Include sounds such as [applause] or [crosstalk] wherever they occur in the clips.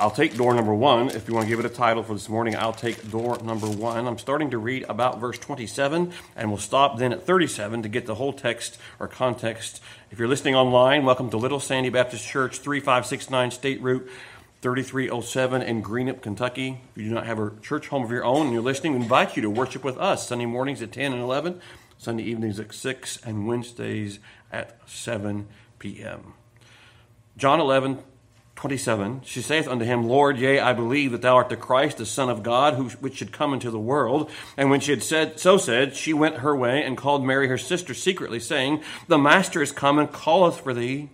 I'll take door number one. If you want to give it a title for this morning, I'll take door number one. I'm starting to read about verse 27, and we'll stop then at 37 to get the whole text or context. If you're listening online, welcome to Little Sandy Baptist Church, 3569 State Route 3307 in Greenup, Kentucky. If you do not have a church home of your own and you're listening, we invite you to worship with us Sunday mornings at 10 and 11, Sunday evenings at 6, and Wednesdays at 7 p.m. John 11, 27 she saith unto him lord yea i believe that thou art the christ the son of god who, which should come into the world. And when she had said so said she went her way and called mary her sister secretly saying the master is come and calleth for thee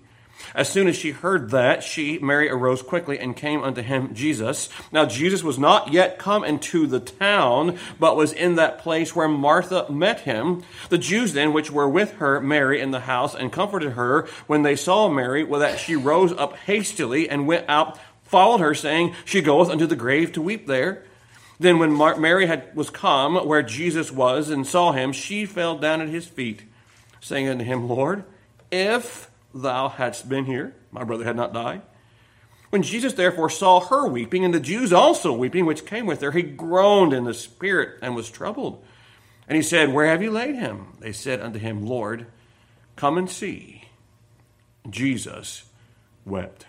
as soon as she heard that, she, Mary, arose quickly and came unto him, Jesus. Now, Jesus was not yet come into the town, but was in that place where Martha met him. The Jews then, which were with her, Mary, in the house, and comforted her when they saw Mary, well, that she rose up hastily and went out, followed her, saying, She goeth unto the grave to weep there. Then, when Mary had, was come where Jesus was and saw him, she fell down at his feet, saying unto him, Lord, if thou hadst been here, my brother had not died. When Jesus therefore saw her weeping, and the Jews also weeping, which came with her, he groaned in the spirit and was troubled. And he said, Where have you laid him? They said unto him, Lord, come and see. Jesus wept.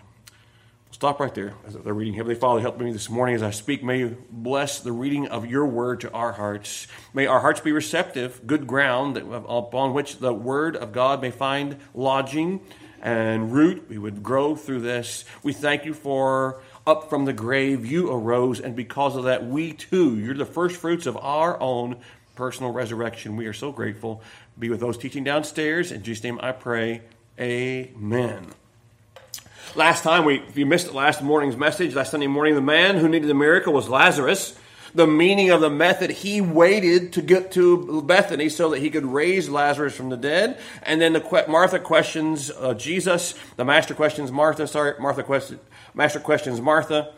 Stop right there as they're reading. Heavenly Father, help me this morning as I speak. May you bless the reading of your word to our hearts. May our hearts be receptive, good ground upon which the word of God may find lodging and root. We would grow through this. We thank you for up from the grave you arose, and because of that, we too, you're the first fruits of our own personal resurrection. We are so grateful. Be with those teaching downstairs. In Jesus' name I pray. Amen. Last time, we, if you missed it, last morning's message, last Sunday morning, the man who needed the miracle was Lazarus. The meaning of the method, he waited to get to Bethany so that he could raise Lazarus from the dead. And then the Martha questions uh, Jesus. The master questions Martha. Sorry, Martha questions. Master questions Martha.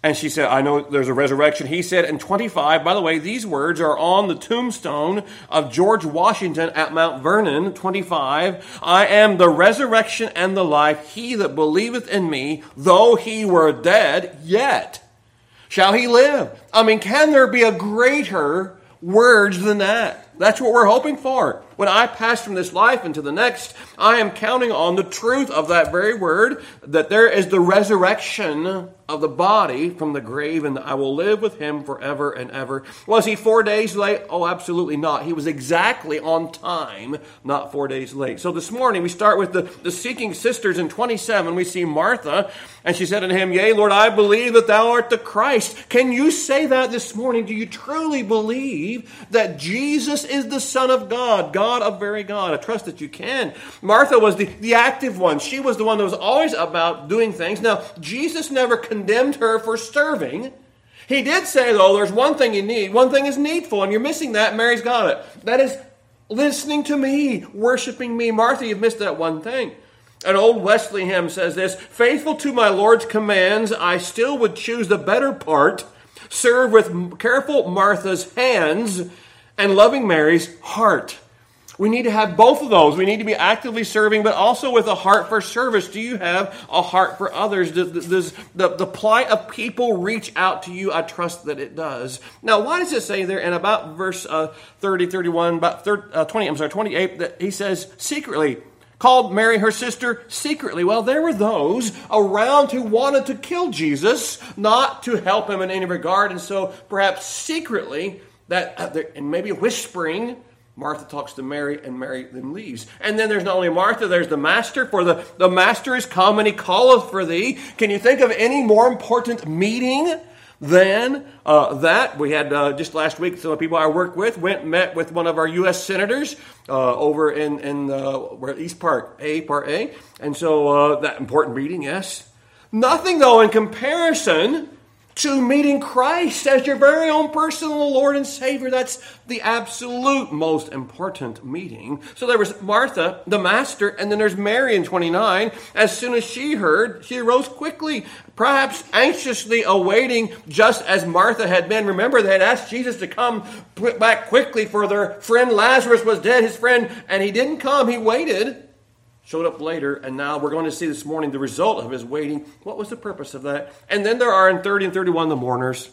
And she said, I know there's a resurrection. He said in 25, by the way, these words are on the tombstone of George Washington at Mount Vernon, 25. I am the resurrection and the life. He that believeth in me, though he were dead, yet shall he live. I mean, can there be a greater words than that? That's what we're hoping for. When I pass from this life into the next, I am counting on the truth of that very word that there is the resurrection of the body from the grave, and that I will live with him forever and ever. Was he four days late? Oh, absolutely not. He was exactly on time, not four days late. So this morning we start with the, the seeking sisters in 27. We see Martha, and she said unto him, Yea, Lord, I believe that thou art the Christ. Can you say that this morning? Do you truly believe that Jesus is the Son of God, God of very God? I trust that you can. Martha was the, the active one. She was the one that was always about doing things. Now, Jesus never condemned her for serving. He did say, though, there's one thing you need. One thing is needful, and you're missing that. Mary's got it. That is listening to me, worshiping me. Martha, you've missed that one thing. An old Wesley hymn says this Faithful to my Lord's commands, I still would choose the better part, serve with careful Martha's hands and loving Mary's heart. We need to have both of those. We need to be actively serving, but also with a heart for service. Do you have a heart for others? Does, does the, the plight of people reach out to you? I trust that it does. Now, why does it say there in about verse uh, 30, 31, about 30, uh, 20, I'm sorry, 28, that he says secretly, called Mary her sister secretly. Well, there were those around who wanted to kill Jesus, not to help him in any regard, and so perhaps secretly, that uh, and maybe whispering Martha talks to Mary, and Mary then leaves. And then there's not only Martha, there's the Master, for the, the Master is come and he calleth for thee. Can you think of any more important meeting than uh, that? We had uh, just last week, some of the people I work with went met with one of our U.S. senators uh, over in, in uh, East Park, A, Part A. And so uh, that important meeting, yes. Nothing, though, in comparison to meeting Christ as your very own personal Lord and Savior. That's the absolute most important meeting. So there was Martha, the Master, and then there's Mary in 29. As soon as she heard, she arose quickly, perhaps anxiously awaiting, just as Martha had been. Remember, they had asked Jesus to come back quickly for their friend Lazarus was dead, his friend, and he didn't come. He waited. Showed up later, and now we're going to see this morning the result of his waiting. What was the purpose of that? And then there are in 30 and 31 the mourners.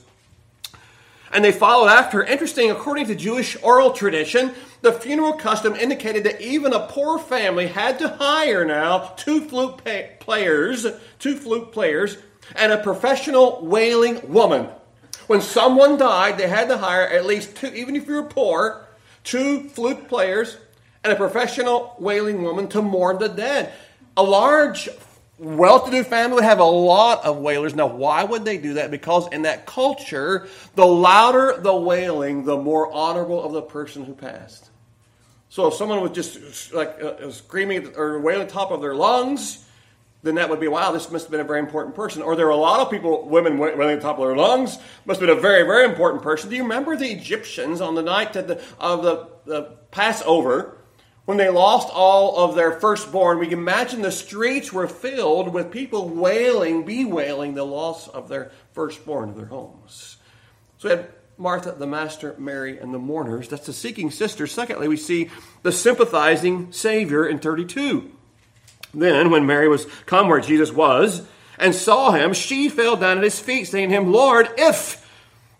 And they followed after. Interesting, according to Jewish oral tradition, the funeral custom indicated that even a poor family had to hire now two flute players, two flute players, and a professional wailing woman. When someone died, they had to hire at least two, even if you were poor, two flute players and a professional wailing woman to mourn the dead. A large, well to do family would have a lot of wailers. Now, why would they do that? Because in that culture, the louder the wailing, the more honorable of the person who passed. So if someone was just like uh, screaming or wailing top of their lungs, then that would be wow, this must have been a very important person. Or there were a lot of people, women wailing top of their lungs, must have been a very, very important person. Do you remember the Egyptians on the night of the, of the, the Passover? When they lost all of their firstborn, we can imagine the streets were filled with people wailing, bewailing the loss of their firstborn of their homes. So we had Martha, the Master, Mary, and the mourners. That's the seeking sister. Secondly, we see the sympathizing Savior in 32. Then, when Mary was come where Jesus was and saw him, she fell down at his feet, saying to him, Lord, if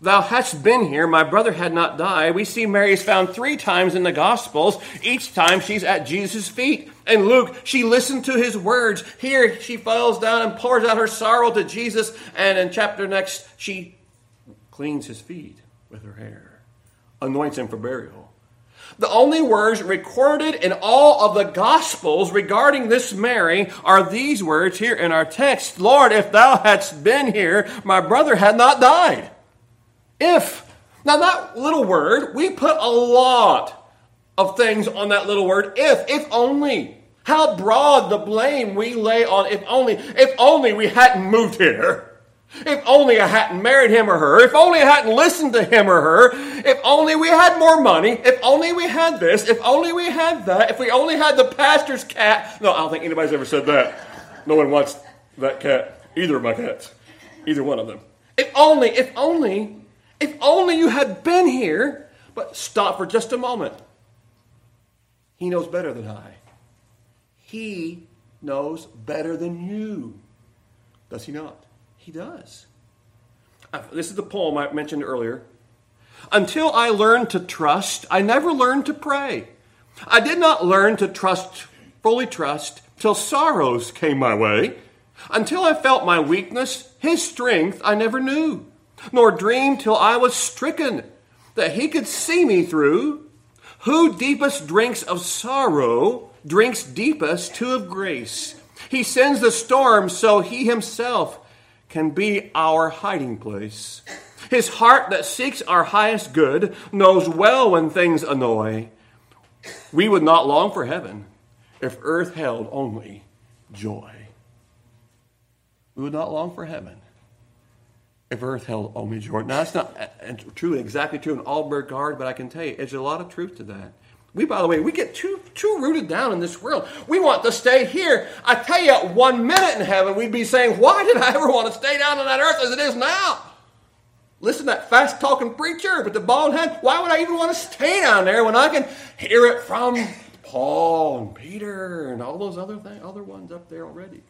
thou hadst been here, my brother had not died. We see Mary is found three times in the Gospels. Each time she's at Jesus' feet. And Luke, she listened to his words. Here, she falls down and pours out her sorrow to Jesus. And in chapter next, she cleans his feet with her hair, anoints him for burial. The only words recorded in all of the Gospels regarding this Mary are these words here in our text Lord, if thou hadst been here, my brother had not died. If. Now, that little word, we put a lot of things on that little word, if, if only. How broad the blame we lay on if only, if only we hadn't moved here. If only I hadn't married him or her. If only I hadn't listened to him or her. If only we had more money. If only we had this. If only we had that. If we only had the pastor's cat. No, I don't think anybody's ever said that. No one wants that cat. Either of my cats. Either one of them. If only, if only if only you had been here, but stop for just a moment. He knows better than I. He knows better than you. Does he not? He does. Uh, this is the poem I mentioned earlier. Until I learned to trust, I never learned to pray. I did not learn to trust, fully trust, till sorrows came my way. Until I felt my weakness, his strength I never knew nor dreamed till I was stricken, that he could see me through. Who deepest drinks of sorrow drinks deepest too of grace. He sends the storm so he himself can be our hiding place. His heart that seeks our highest good knows well when things annoy. We would not long for heaven if earth held only joy. We would not long for heaven if earth held only joy. Now, that's not uh, true, exactly true in all regard, but I can tell you, there's a lot of truth to that. We, by the way, we get too too rooted down in this world. We want to stay here. I tell you, one minute in heaven, we'd be saying, "Why did I ever want to stay down on that earth as it is now?" Listen to that fast talking preacher with the bald head. Why would I even want to stay down there when I can hear it from Paul and Peter and all those other things, other ones up there already?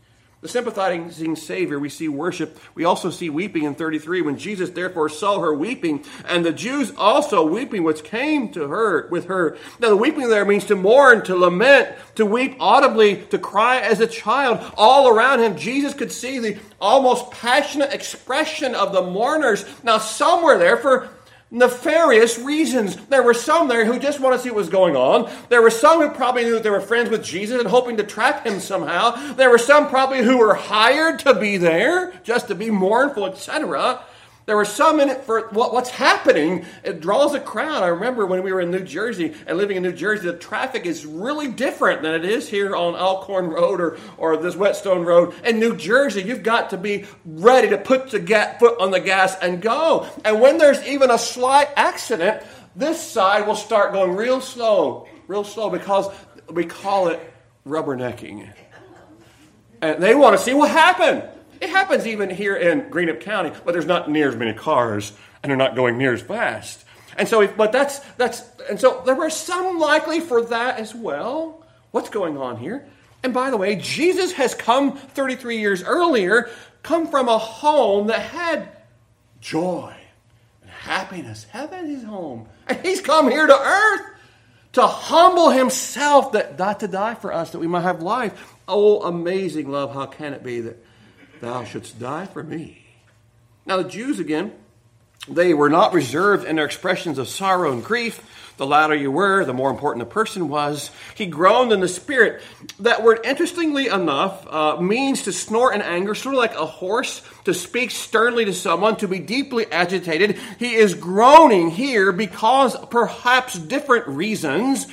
The sympathizing Savior, we see worship. We also see weeping in 33 when Jesus therefore saw her weeping, and the Jews also weeping, which came to her with her. Now, the weeping there means to mourn, to lament, to weep audibly, to cry as a child. All around him, Jesus could see the almost passionate expression of the mourners. Now, somewhere there, for nefarious reasons. There were some there who just want to see what was going on. There were some who probably knew that they were friends with Jesus and hoping to trap him somehow. There were some probably who were hired to be there, just to be mournful, etc. There were some in it for what, what's happening. It draws a crowd. I remember when we were in New Jersey and living in New Jersey, the traffic is really different than it is here on Alcorn Road or, or this Whetstone Road. In New Jersey, you've got to be ready to put the ga- foot on the gas and go. And when there's even a slight accident, this side will start going real slow, real slow because we call it rubbernecking. And they want to see what happened. It happens even here in Greenup County, but there's not near as many cars and they're not going near as fast. And so, if, but that's, that's, and so there were some likely for that as well. What's going on here? And by the way, Jesus has come 33 years earlier, come from a home that had joy and happiness. Heaven is home. And he's come here to earth to humble himself that not to die for us that we might have life. Oh, amazing love, how can it be that thou shouldst die for me? Now, the Jews again, they were not reserved in their expressions of sorrow and grief. The louder you were, the more important the person was. He groaned in the spirit. That word, interestingly enough, uh, means to snort in anger, sort of like a horse, to speak sternly to someone, to be deeply agitated. He is groaning here because perhaps different reasons.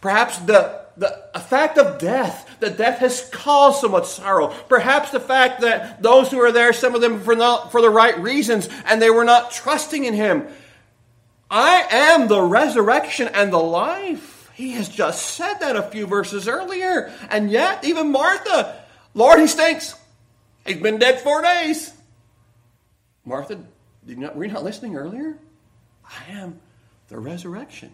Perhaps the, the fact of death that death has caused so much sorrow. Perhaps the fact that those who are there, some of them for, not, for the right reasons, and they were not trusting in him. I am the resurrection and the life. He has just said that a few verses earlier. And yet, even Martha, Lord, he stinks. He's been dead four days. Martha, did you not, were you not listening earlier? I am the resurrection.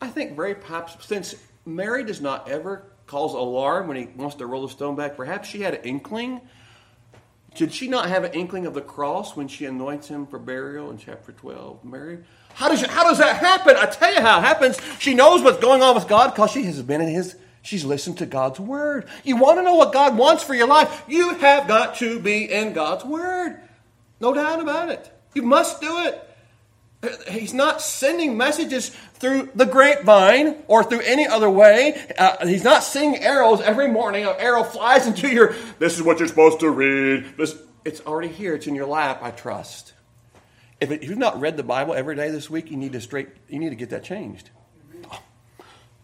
I think very perhaps since Mary does not ever cause alarm when he wants to roll the stone back. Perhaps she had an inkling. Did she not have an inkling of the cross when she anoints him for burial in chapter 12? Mary? How does, how does that happen? I tell you how it happens. She knows what's going on with God because she has been in his, she's listened to God's word. You want to know what God wants for your life? You have got to be in God's word. No doubt about it. You must do it. He's not sending messages through the grapevine or through any other way. Uh, he's not sending arrows every morning. An arrow flies into your, this is what you're supposed to read. This, it's already here. It's in your lap, I trust. If, it, if, you've not read the Bible every day this week, you need to straight, you need to get that changed. Oh,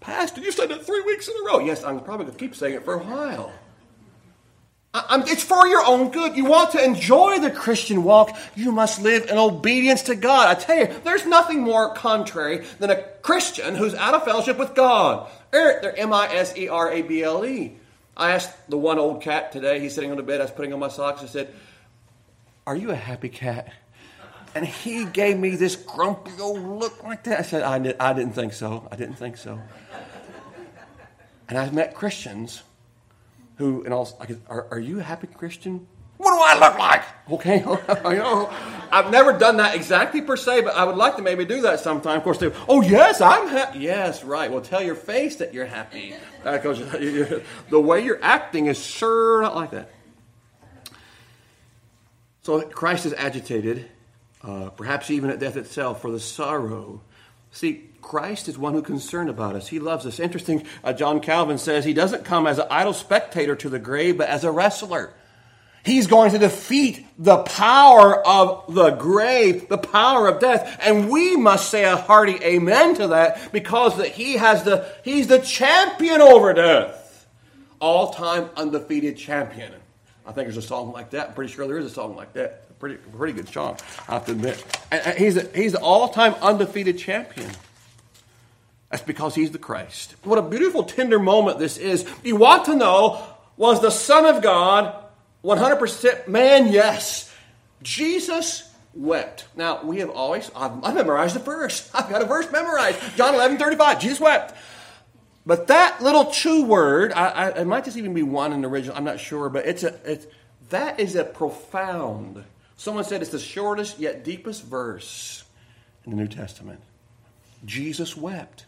Pastor, you said that three weeks in a row. Yes, I'm probably going to keep saying it for a while. I'm, it's for your own good. You want to enjoy the Christian walk, you must live in obedience to God. I tell you, there's nothing more contrary than a Christian who's out of fellowship with God. Er, they're M I S E R A B L E. I asked the one old cat today, he's sitting on the bed, I was putting on my socks, I said, Are you a happy cat? And he gave me this grumpy old look like that. I said, I, I didn't think so. I didn't think so. And I've met Christians who, and all, are, are you a happy Christian? What do I look like? Okay, [laughs] you know, I've never done that exactly per se, but I would like to maybe do that sometime. Of course, they, oh yes, I'm happy. Yes, right. Well, tell your face that you're happy, because [laughs] the way you're acting is sure not like that. So Christ is agitated, uh, perhaps even at death itself, for the sorrow. See, Christ is one who concerned about us. He loves us. Interesting, uh, John Calvin says he doesn't come as an idle spectator to the grave, but as a wrestler. He's going to defeat the power of the grave, the power of death. And we must say a hearty amen to that because that he has the, he's the champion over death. All time undefeated champion. I think there's a song like that. I'm pretty sure there is a song like that. Pretty, pretty good song, I have to admit. And he's, a, he's the all time undefeated champion. That's because he's the Christ. What a beautiful, tender moment this is. You want to know was the Son of God 100% man? Yes. Jesus wept. Now, we have always, I've, I memorized the verse. [laughs] I've got a verse memorized. John 11 35. Jesus wept. But that little two word, I, I, it might just even be one in the original, I'm not sure, but it's a, it's, that is a profound, someone said it's the shortest yet deepest verse in the New Testament. Jesus wept.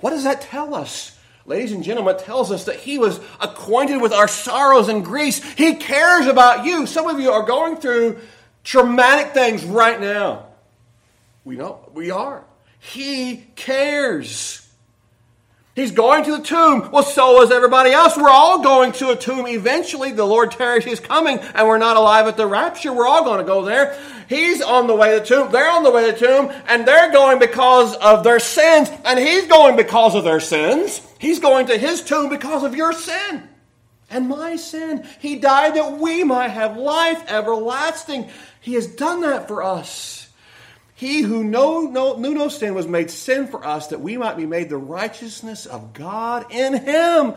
What does that tell us? Ladies and gentlemen, it tells us that he was acquainted with our sorrows and griefs. He cares about you. Some of you are going through traumatic things right now. We know we are. He cares. He's going to the tomb. Well, so is everybody else. We're all going to a tomb eventually. The Lord tarries his coming, and we're not alive at the rapture. We're all going to go there. He's on the way to the tomb. They're on the way to the tomb, and they're going because of their sins, and he's going because of their sins. He's going to his tomb because of your sin and my sin. He died that we might have life everlasting. He has done that for us. He who know, knew no sin was made sin for us that we might be made the righteousness of God in him.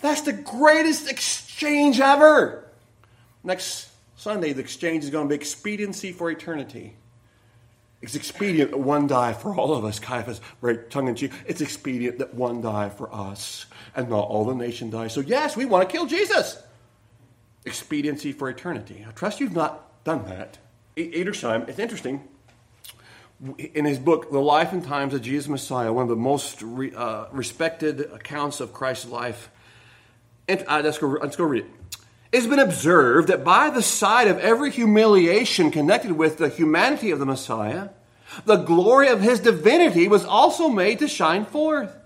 That's the greatest exchange ever. Next Sunday, the exchange is going to be expediency for eternity. It's expedient that one die for all of us. Caiaphas, very tongue in cheek. It's expedient that one die for us and not all the nation die. So, yes, we want to kill Jesus. Expediency for eternity. I trust you've not done that. Edersheim, it's interesting. In his book, The Life and Times of Jesus Messiah, one of the most re, uh, respected accounts of Christ's life, and, uh, let's, go, let's go read it. It's been observed that by the side of every humiliation connected with the humanity of the Messiah, the glory of his divinity was also made to shine forth.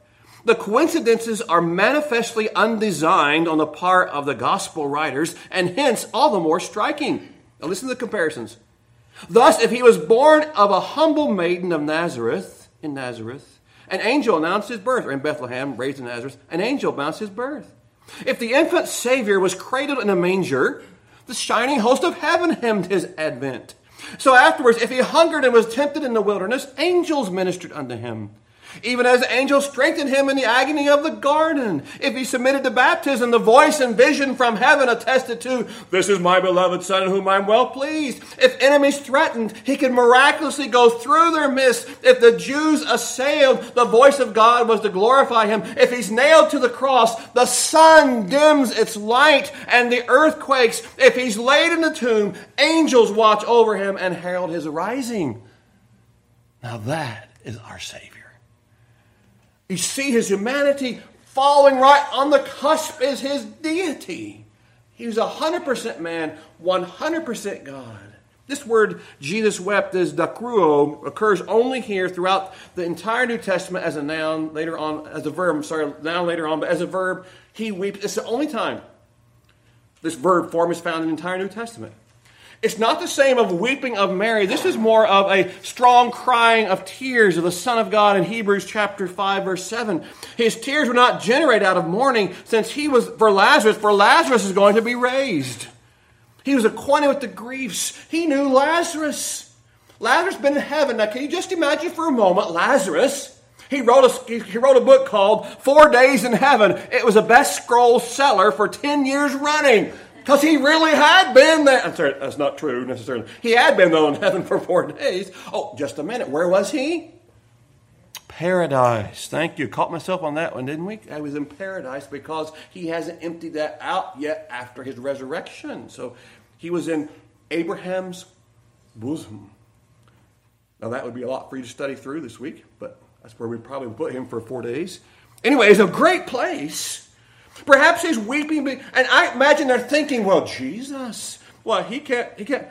The coincidences are manifestly undesigned on the part of the gospel writers, and hence all the more striking. Now, listen to the comparisons. Thus, if he was born of a humble maiden of Nazareth, in Nazareth, an angel announced his birth, or in Bethlehem, raised in Nazareth, an angel announced his birth. If the infant Savior was cradled in a manger, the shining host of heaven hemmed his advent. So afterwards, if he hungered and was tempted in the wilderness, angels ministered unto him. Even as the angels strengthened him in the agony of the garden. If he submitted to baptism, the voice and vision from heaven attested to, This is my beloved Son in whom I am well pleased. If enemies threatened, he could miraculously go through their midst. If the Jews assailed, the voice of God was to glorify him. If he's nailed to the cross, the sun dims its light and the earth quakes. If he's laid in the tomb, angels watch over him and herald his rising. Now that is our Savior. You see his humanity falling right on the cusp is his deity. He was 100% man, 100% God. This word Jesus wept is dakruo occurs only here throughout the entire New Testament as a noun, later on as a verb, I'm sorry, noun later on, but as a verb, he weeps. It's the only time this verb form is found in the entire New Testament. It's not the same of weeping of Mary. This is more of a strong crying of tears of the Son of God in Hebrews chapter 5, verse 7. His tears were not generated out of mourning, since he was for Lazarus, for Lazarus is going to be raised. He was acquainted with the griefs. He knew Lazarus. Lazarus been in heaven. Now, can you just imagine for a moment Lazarus? He wrote a, he wrote a book called Four Days in Heaven. It was a best scroll seller for 10 years running. Because he really had been there. I'm sorry, that's not true necessarily. He had been though in heaven for four [laughs] days. Oh, just a minute. Where was he? Paradise. Thank you. Caught myself on that one, didn't we? I was in paradise because he hasn't emptied that out yet after his resurrection. So he was in Abraham's bosom. Now that would be a lot for you to study through this week, but that's where we probably put him for four days. Anyway, it's a great place. Perhaps he's weeping, and I imagine they're thinking, well, Jesus, well, he can't, he can't,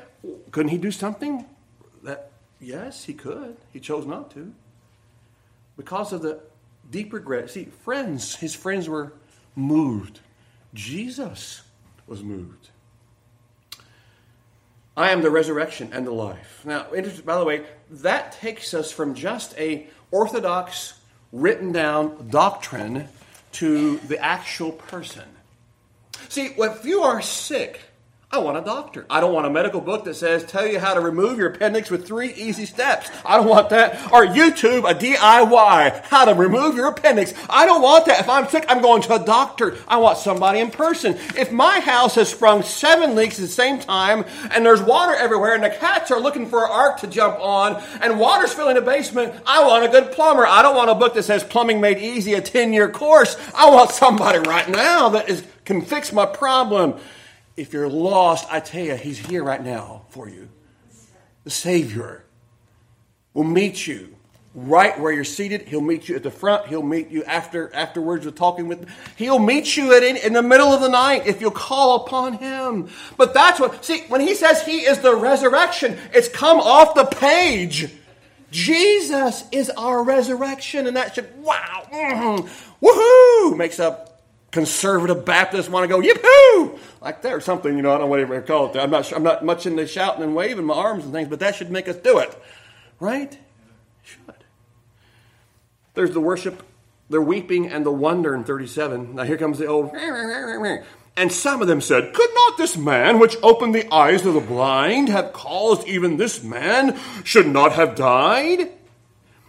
couldn't he do something? That, yes, he could. He chose not to. Because of the deep regret. See, friends, his friends were moved. Jesus was moved. I am the resurrection and the life. Now, by the way, that takes us from just a orthodox, written down doctrine to the actual person. See, if you are sick, I want a doctor. I don't want a medical book that says, tell you how to remove your appendix with three easy steps. I don't want that. Or YouTube, a DIY, how to remove your appendix. I don't want that. If I'm sick, I'm going to a doctor. I want somebody in person. If my house has sprung seven leaks at the same time and there's water everywhere and the cats are looking for an ark to jump on and water's filling the basement, I want a good plumber. I don't want a book that says plumbing made easy, a 10 year course. I want somebody right now that is, can fix my problem. If you're lost, I tell you, He's here right now for you. The Savior will meet you right where you're seated. He'll meet you at the front. He'll meet you after afterwards with talking with. He'll meet you at in, in the middle of the night if you'll call upon Him. But that's what. See, when He says He is the resurrection, it's come off the page. Jesus is our resurrection, and that should wow, mm, woohoo, makes up conservative Baptists want to go yippee like that or something. You know, I don't know what you call it. I'm not. I'm not much into shouting and waving my arms and things, but that should make us do it, right? It should. There's the worship, the weeping, and the wonder in 37. Now here comes the old. And some of them said, Could not this man which opened the eyes of the blind have caused even this man should not have died?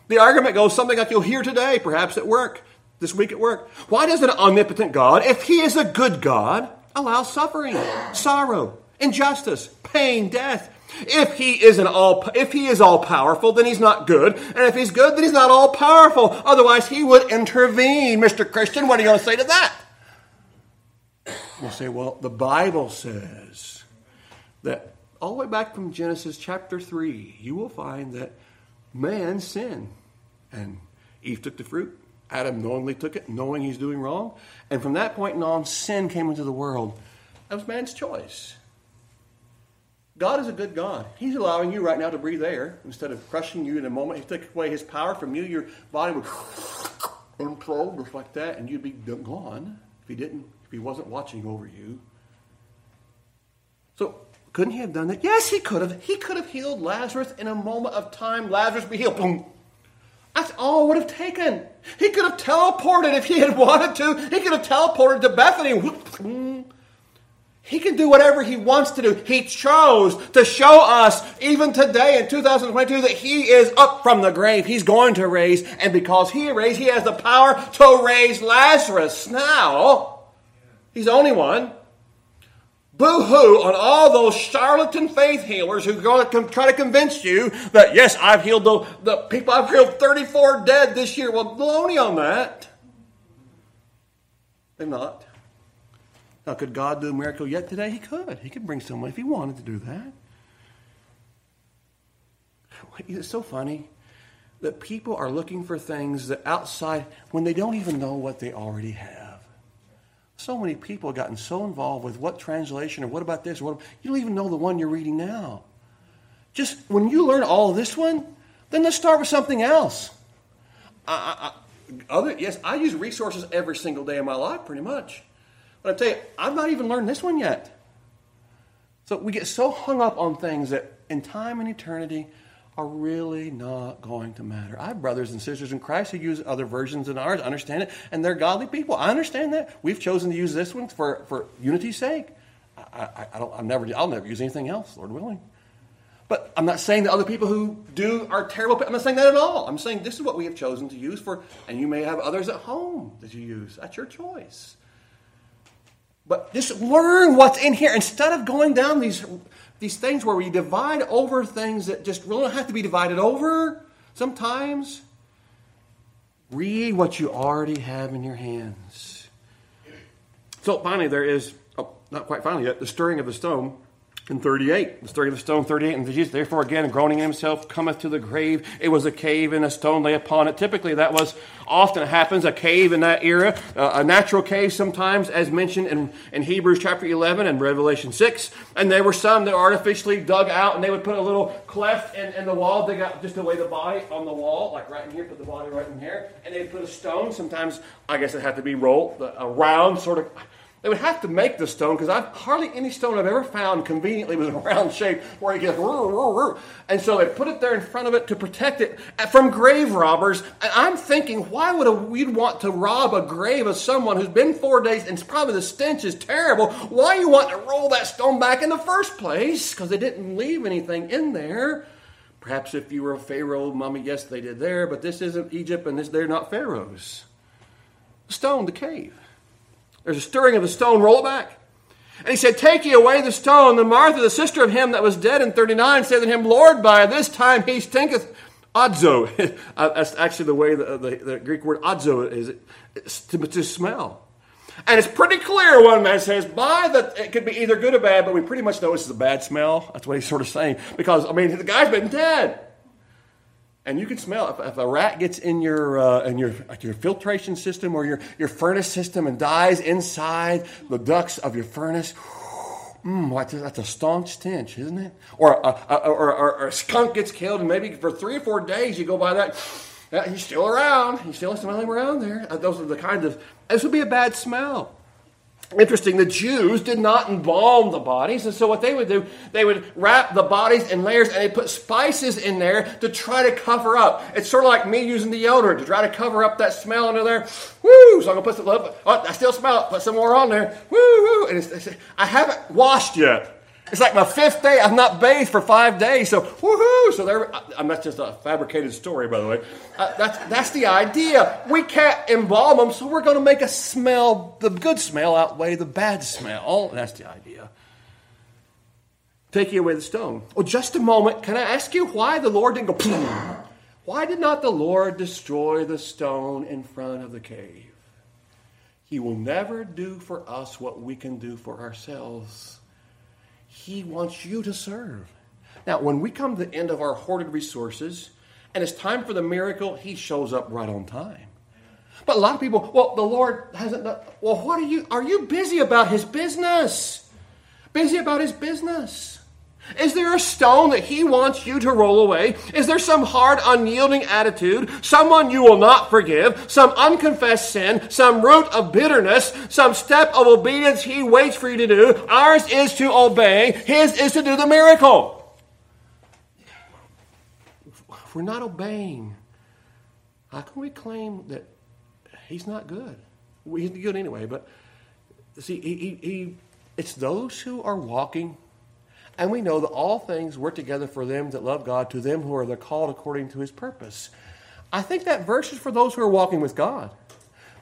The argument goes something like you'll hear today, perhaps at work this week at work. Why does an omnipotent God, if he is a good God, allow suffering, sorrow, injustice, pain, death. If he is an all if he is all powerful, then he's not good. And if he's good, then he's not all powerful. Otherwise, he would intervene. Mr. Christian, what are you going to say to that? You'll say, well, the Bible says that all the way back from Genesis chapter 3, you will find that man sinned. And Eve took the fruit. Adam knowingly took it, knowing he's doing wrong. And from that point on, sin came into the world. That was man's choice. God is a good God. He's allowing you right now to breathe air instead of crushing you in a moment. He took away his power from you. Your body would [laughs] implode just like that, and you'd be gone if he didn't, if he wasn't watching over you. So couldn't he have done that? Yes, he could have. He could have healed Lazarus in a moment of time. Lazarus be healed. Boom. That's all it would have taken. He could have teleported if he had wanted to. He could have teleported to Bethany. He can do whatever he wants to do. He chose to show us, even today in 2022, that he is up from the grave. He's going to raise, and because he raised, he has the power to raise Lazarus. Now, he's the only one. Boo hoo on all those charlatan faith healers who are going to try to convince you that, yes, I've healed the, the people, I've healed 34 dead this year. Well, baloney on that. They're not. Now, could God do a miracle yet today? He could. He could bring someone if he wanted to do that. It's so funny that people are looking for things that outside when they don't even know what they already have. So many people have gotten so involved with what translation or what about this? What, you don't even know the one you're reading now. Just when you learn all this one, then let's start with something else. I, I, other, yes, I use resources every single day of my life, pretty much. But I tell you, I've not even learned this one yet. So we get so hung up on things that in time and eternity are really not going to matter. I have brothers and sisters in Christ who use other versions than ours. Understand it, and they're godly people. I understand that. We've chosen to use this one for, for unity's sake. I, I, I don't, I'm never, I'll never use anything else, Lord willing. But I'm not saying that other people who do are terrible. I'm not saying that at all. I'm saying this is what we have chosen to use for, and you may have others at home that you use. That's your choice. But just learn what's in here instead of going down these these things where we divide over things that just really don't have to be divided over sometimes. Read what you already have in your hands. So finally, there is, oh, not quite finally yet, the stirring of the stone in 38. The story of the stone, 38. And Jesus, therefore, again, groaning in himself, cometh to the grave. It was a cave, and a stone lay upon it. Typically, that was often happens, a cave in that era, uh, a natural cave sometimes, as mentioned in, in Hebrews chapter 11 and Revelation 6. And there were some that artificially dug out, and they would put a little cleft in, in the wall, dig out just lay the body on the wall, like right in here, put the body right in here. And they'd put a stone. Sometimes, I guess it had to be rolled, a round sort of they would have to make the stone because I've hardly any stone I've ever found conveniently was a round shape where it gets and so they put it there in front of it to protect it from grave robbers. And I'm thinking, why would a, we'd want to rob a grave of someone who's been four days and probably the stench is terrible? Why you want to roll that stone back in the first place? Because they didn't leave anything in there. Perhaps if you were a Pharaoh mummy, yes, they did there, but this isn't Egypt and this, they're not Pharaohs. Stone, the cave. There's a stirring of the stone, roll it back. And he said, Take ye away the stone. Then Martha, the sister of him that was dead in 39, said to him, Lord, by this time he stinketh. Odzo. [laughs] Uh, that's actually the way the, the, the Greek word odzo is to, to, smell. And it's pretty clear, one man says, by that it could be either good or bad, but we pretty much know this is a bad smell. That's what he's sort of saying. Because, I mean, the guy's been dead and you can smell if, if a rat gets in your uh, in your your filtration system or your your furnace system and dies inside the ducts of your furnace. Mmm, that's a staunch stench, isn't it? Or a, a, a skunk gets killed, and maybe for three or four days you go by that. Yeah, he's still around. He's still smelling around there. Uh, those are the kind of. This would be a bad smell. Interesting, the Jews did not embalm the bodies, and so what they would do, they would wrap the bodies in layers and they put spices in there to try to cover up. It's sort of like me using deodorant to try to cover up that smell under there. Woo! So I'm gonna put some. Oh, I still smell it. Put some more on there. Woo! woo. And it's, it's, I haven't washed yet. It's like my fifth day. I've not bathed for five days. So, woohoo! So there, I'm not just a fabricated story, by the way. Uh, that's, that's the idea. We can't embalm them, so we're going to make a smell, the good smell outweigh the bad smell. That's the idea. taking away the stone. Well, just a moment. Can I ask you why the Lord didn't go, why did not the Lord destroy the stone in front of the cave? He will never do for us what we can do for ourselves. He wants you to serve. Now, when we come to the end of our hoarded resources and it's time for the miracle, He shows up right on time. But a lot of people, well, the Lord hasn't done. Well, what are you? Are you busy about His business? Busy about His business? Is there a stone that he wants you to roll away? Is there some hard, unyielding attitude, someone you will not forgive, some unconfessed sin, some root of bitterness, some step of obedience he waits for you to do? Ours is to obey, his is to do the miracle. If we're not obeying, how can we claim that he's not good? He's good anyway, but see, he, he, he, it's those who are walking and we know that all things work together for them that love God, to them who are the called according to his purpose. I think that verse is for those who are walking with God.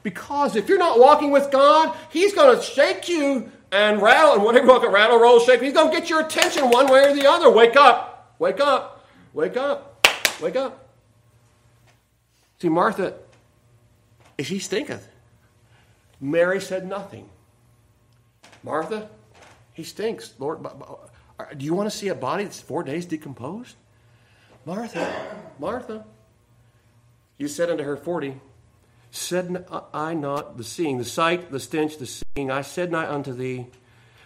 Because if you're not walking with God, he's going to shake you and rattle, and whatever you rattle, roll, shake, he's going to get your attention one way or the other. Wake up, wake up, wake up, wake up. See, Martha, she stinketh. Mary said nothing. Martha, he stinks. Lord, Uh, do you want to see a body that's four days decomposed? Martha, Martha, you said unto her, 40, said uh, I not the seeing, the sight, the stench, the seeing, I said not unto thee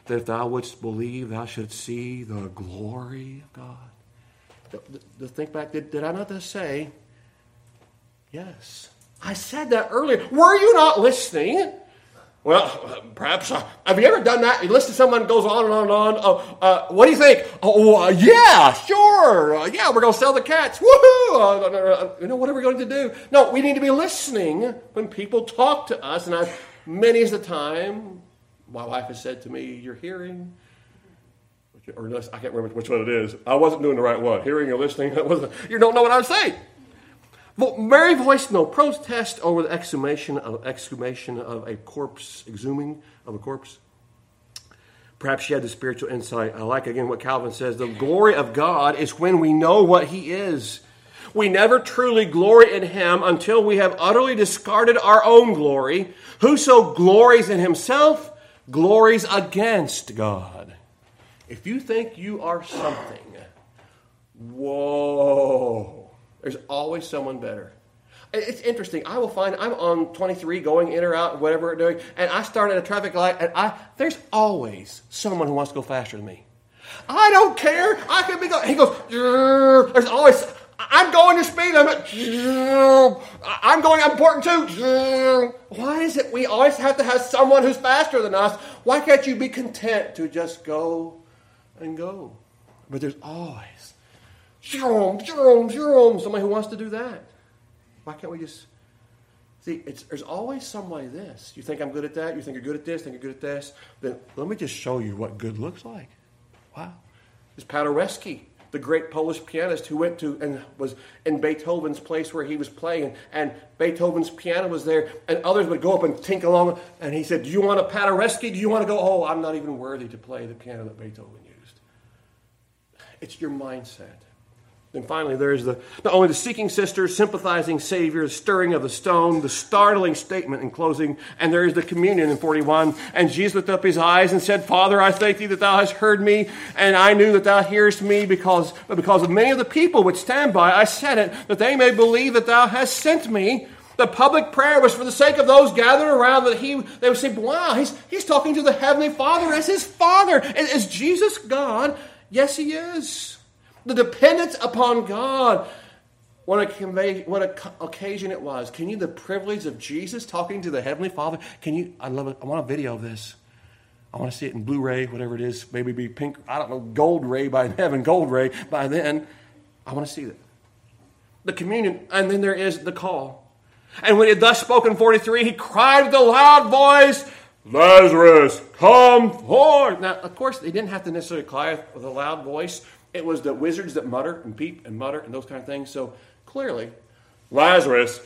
that if thou wouldst believe, thou shouldst see the glory of God. To think back, did, did I not just say, yes? I said that earlier. Were you not listening? Well, perhaps. Uh, have you ever done that? You listen to someone goes on and on and on. Uh, uh, what do you think? Oh, uh, yeah, sure. Uh, yeah, we're going to sell the cats. Woohoo! Uh, you know, what are we going to do? No, we need to be listening when people talk to us. And I've, many is the time, my wife has said to me, You're hearing. Or I can't remember which one it is. I wasn't doing the right one. Hearing or listening. [laughs] you don't know what I'm saying. Mary voiced no protest over the exhumation of, exhumation of a corpse, exhuming of a corpse. Perhaps she had the spiritual insight. I like again what Calvin says the glory of God is when we know what He is. We never truly glory in Him until we have utterly discarded our own glory. Whoso glories in himself glories against God. If you think you are something, whoa. There's always someone better. It's interesting. I will find I'm on 23 going in or out, whatever doing, and I start at a traffic light, and I there's always someone who wants to go faster than me. I don't care. I can be going. He goes. There's always. I'm going to speed limit. I'm going. I'm important too. Why is it we always have to have someone who's faster than us? Why can't you be content to just go and go? But there's always somebody who wants to do that. Why can't we just see? there's always somebody this. You think I'm good at that? You think you're good at this? Think you're good at this? Then let me just show you what good looks like. Wow, this Paderewski, the great Polish pianist who went to and was in Beethoven's place where he was playing, and Beethoven's piano was there, and others would go up and tink along, and he said, "Do you want a Paderewski? Do you want to go? Oh, I'm not even worthy to play the piano that Beethoven used." It's your mindset. And finally, there's the not only the seeking sister, sympathizing Savior, the stirring of the stone, the startling statement in closing, and there is the communion in 41. And Jesus lifted up his eyes and said, Father, I thank thee that thou hast heard me, and I knew that thou hearest me because, because of many of the people which stand by. I said it, that they may believe that thou hast sent me. The public prayer was for the sake of those gathered around that he they would say, Wow, he's, he's talking to the Heavenly Father as his Father. Is Jesus God? Yes, he is. The dependence upon God. What a, convey, what a occasion it was. Can you, the privilege of Jesus talking to the Heavenly Father? Can you, I love it. I want a video of this. I want to see it in Blu ray, whatever it is. Maybe be pink, I don't know, gold ray by [laughs] heaven, gold ray by then. I want to see that. The communion, and then there is the call. And when he had thus spoken, 43, he cried with a loud voice, Lazarus, come forth. Now, of course, they didn't have to necessarily cry with a loud voice. It was the wizards that mutter and peep and mutter and those kind of things. So clearly, Lazarus,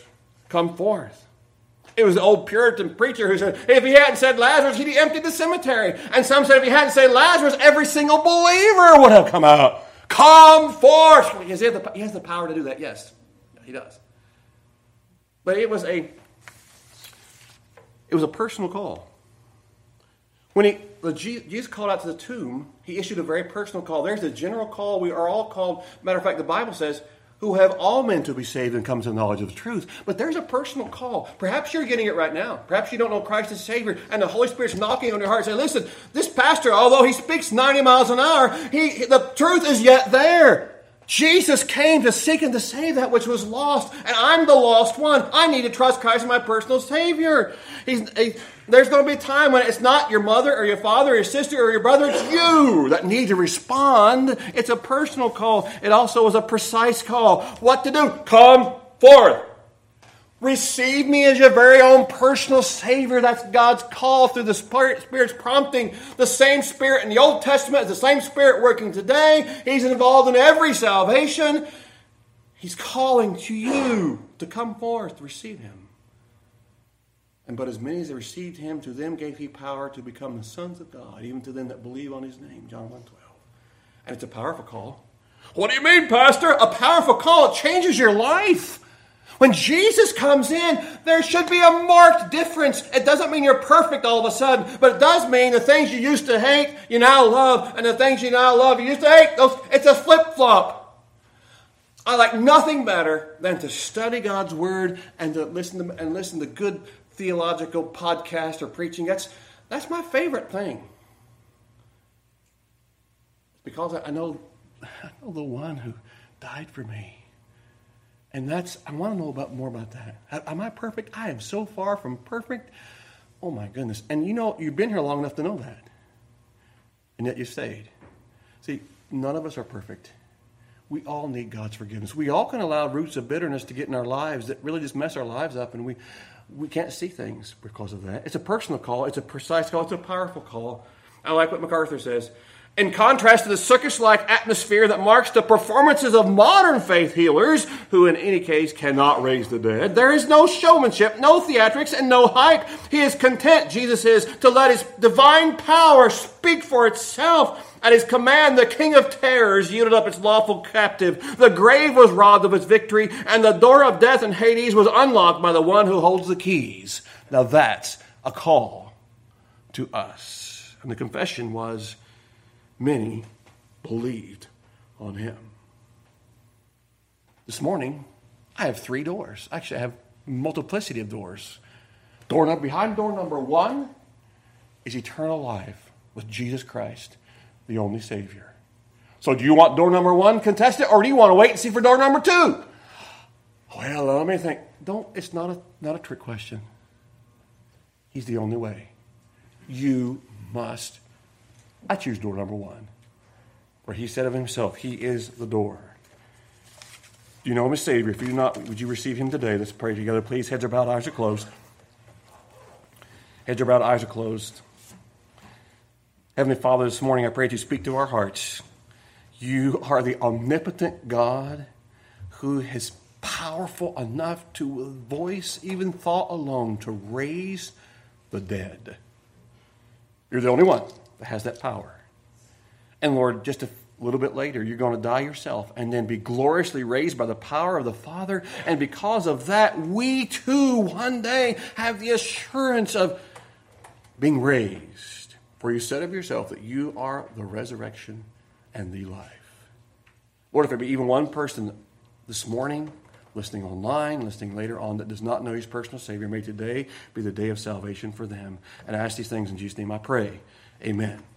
come forth. It was the old Puritan preacher who said, if he hadn't said Lazarus, he'd emptied the cemetery. And some said if he hadn't said Lazarus, every single believer would have come out. Come forth. He has, the, he has the power to do that, yes. He does. But it was a it was a personal call. When he, Jesus called out to the tomb, he issued a very personal call. There's a general call. We are all called. Matter of fact, the Bible says who have all men to be saved and come to the knowledge of the truth. But there's a personal call. Perhaps you're getting it right now. Perhaps you don't know Christ as Savior, and the Holy Spirit's knocking on your heart saying, listen, this pastor, although he speaks 90 miles an hour, he, the truth is yet there. Jesus came to seek and to save that which was lost, and I'm the lost one. I need to trust Christ as my personal Savior. He's, he, there's going to be a time when it's not your mother or your father or your sister or your brother, it's you that need to respond. It's a personal call. It also is a precise call. What to do? Come forth. Receive me as your very own personal Savior. That's God's call through the Spirit, Spirit's prompting. The same Spirit in the Old Testament is the same Spirit working today. He's involved in every salvation. He's calling to you to come forth, to receive Him. And but as many as received Him, to them gave He power to become the sons of God, even to them that believe on His name. John 1 12. And it's a powerful call. What do you mean, Pastor? A powerful call. It changes your life. When Jesus comes in, there should be a marked difference. It doesn't mean you're perfect all of a sudden, but it does mean the things you used to hate, you now love, and the things you now love, you used to hate. Those, it's a flip flop. I like nothing better than to study God's Word and to listen to, and listen to good theological podcast or preaching. That's, that's my favorite thing. Because I know, [laughs] I know the one who died for me. And that's, I want to know about more about that. Am I perfect? I am so far from perfect. Oh my goodness. And you know, you've been here long enough to know that. And yet you stayed. See, none of us are perfect. We all need God's forgiveness. We all can allow roots of bitterness to get in our lives that really just mess our lives up, and we, we can't see things because of that. It's a personal call, it's a precise call, it's a powerful call. I like what MacArthur says. In contrast to the circus like atmosphere that marks the performances of modern faith healers, who in any case cannot raise the dead, there is no showmanship, no theatrics, and no hype. He is content, Jesus is, to let his divine power speak for itself. At his command, the king of terrors yielded up its lawful captive. The grave was robbed of its victory, and the door of death and Hades was unlocked by the one who holds the keys. Now that's a call to us. And the confession was, many believed on him. This morning, I have three doors. Actually, I have multiplicity of doors. Door number, behind door number one is eternal life with Jesus Christ, the only Savior. So, do you want door number one contested, or do you want to wait and see for door number two? Well, let me think. Don't. It's not a not a trick question. He's the only way. You must I choose door number one, where he said of himself, He is the door. Do you know him as Savior? If you do not, would you receive him today? Let's pray together, please. Heads are bowed, eyes are closed. Heads are bowed, eyes are closed. Heavenly Father, this morning I pray that you speak to our hearts. You are the omnipotent God who is powerful enough to voice, even thought alone, to raise the dead. You're the only one has that power. And Lord, just a little bit later, you're going to die yourself and then be gloriously raised by the power of the Father. And because of that, we too one day have the assurance of being raised. For you said of yourself that you are the resurrection and the life. Lord, if there be even one person this morning, listening online, listening later on, that does not know his personal Savior, may today be the day of salvation for them. And I ask these things in Jesus' name I pray. Amen.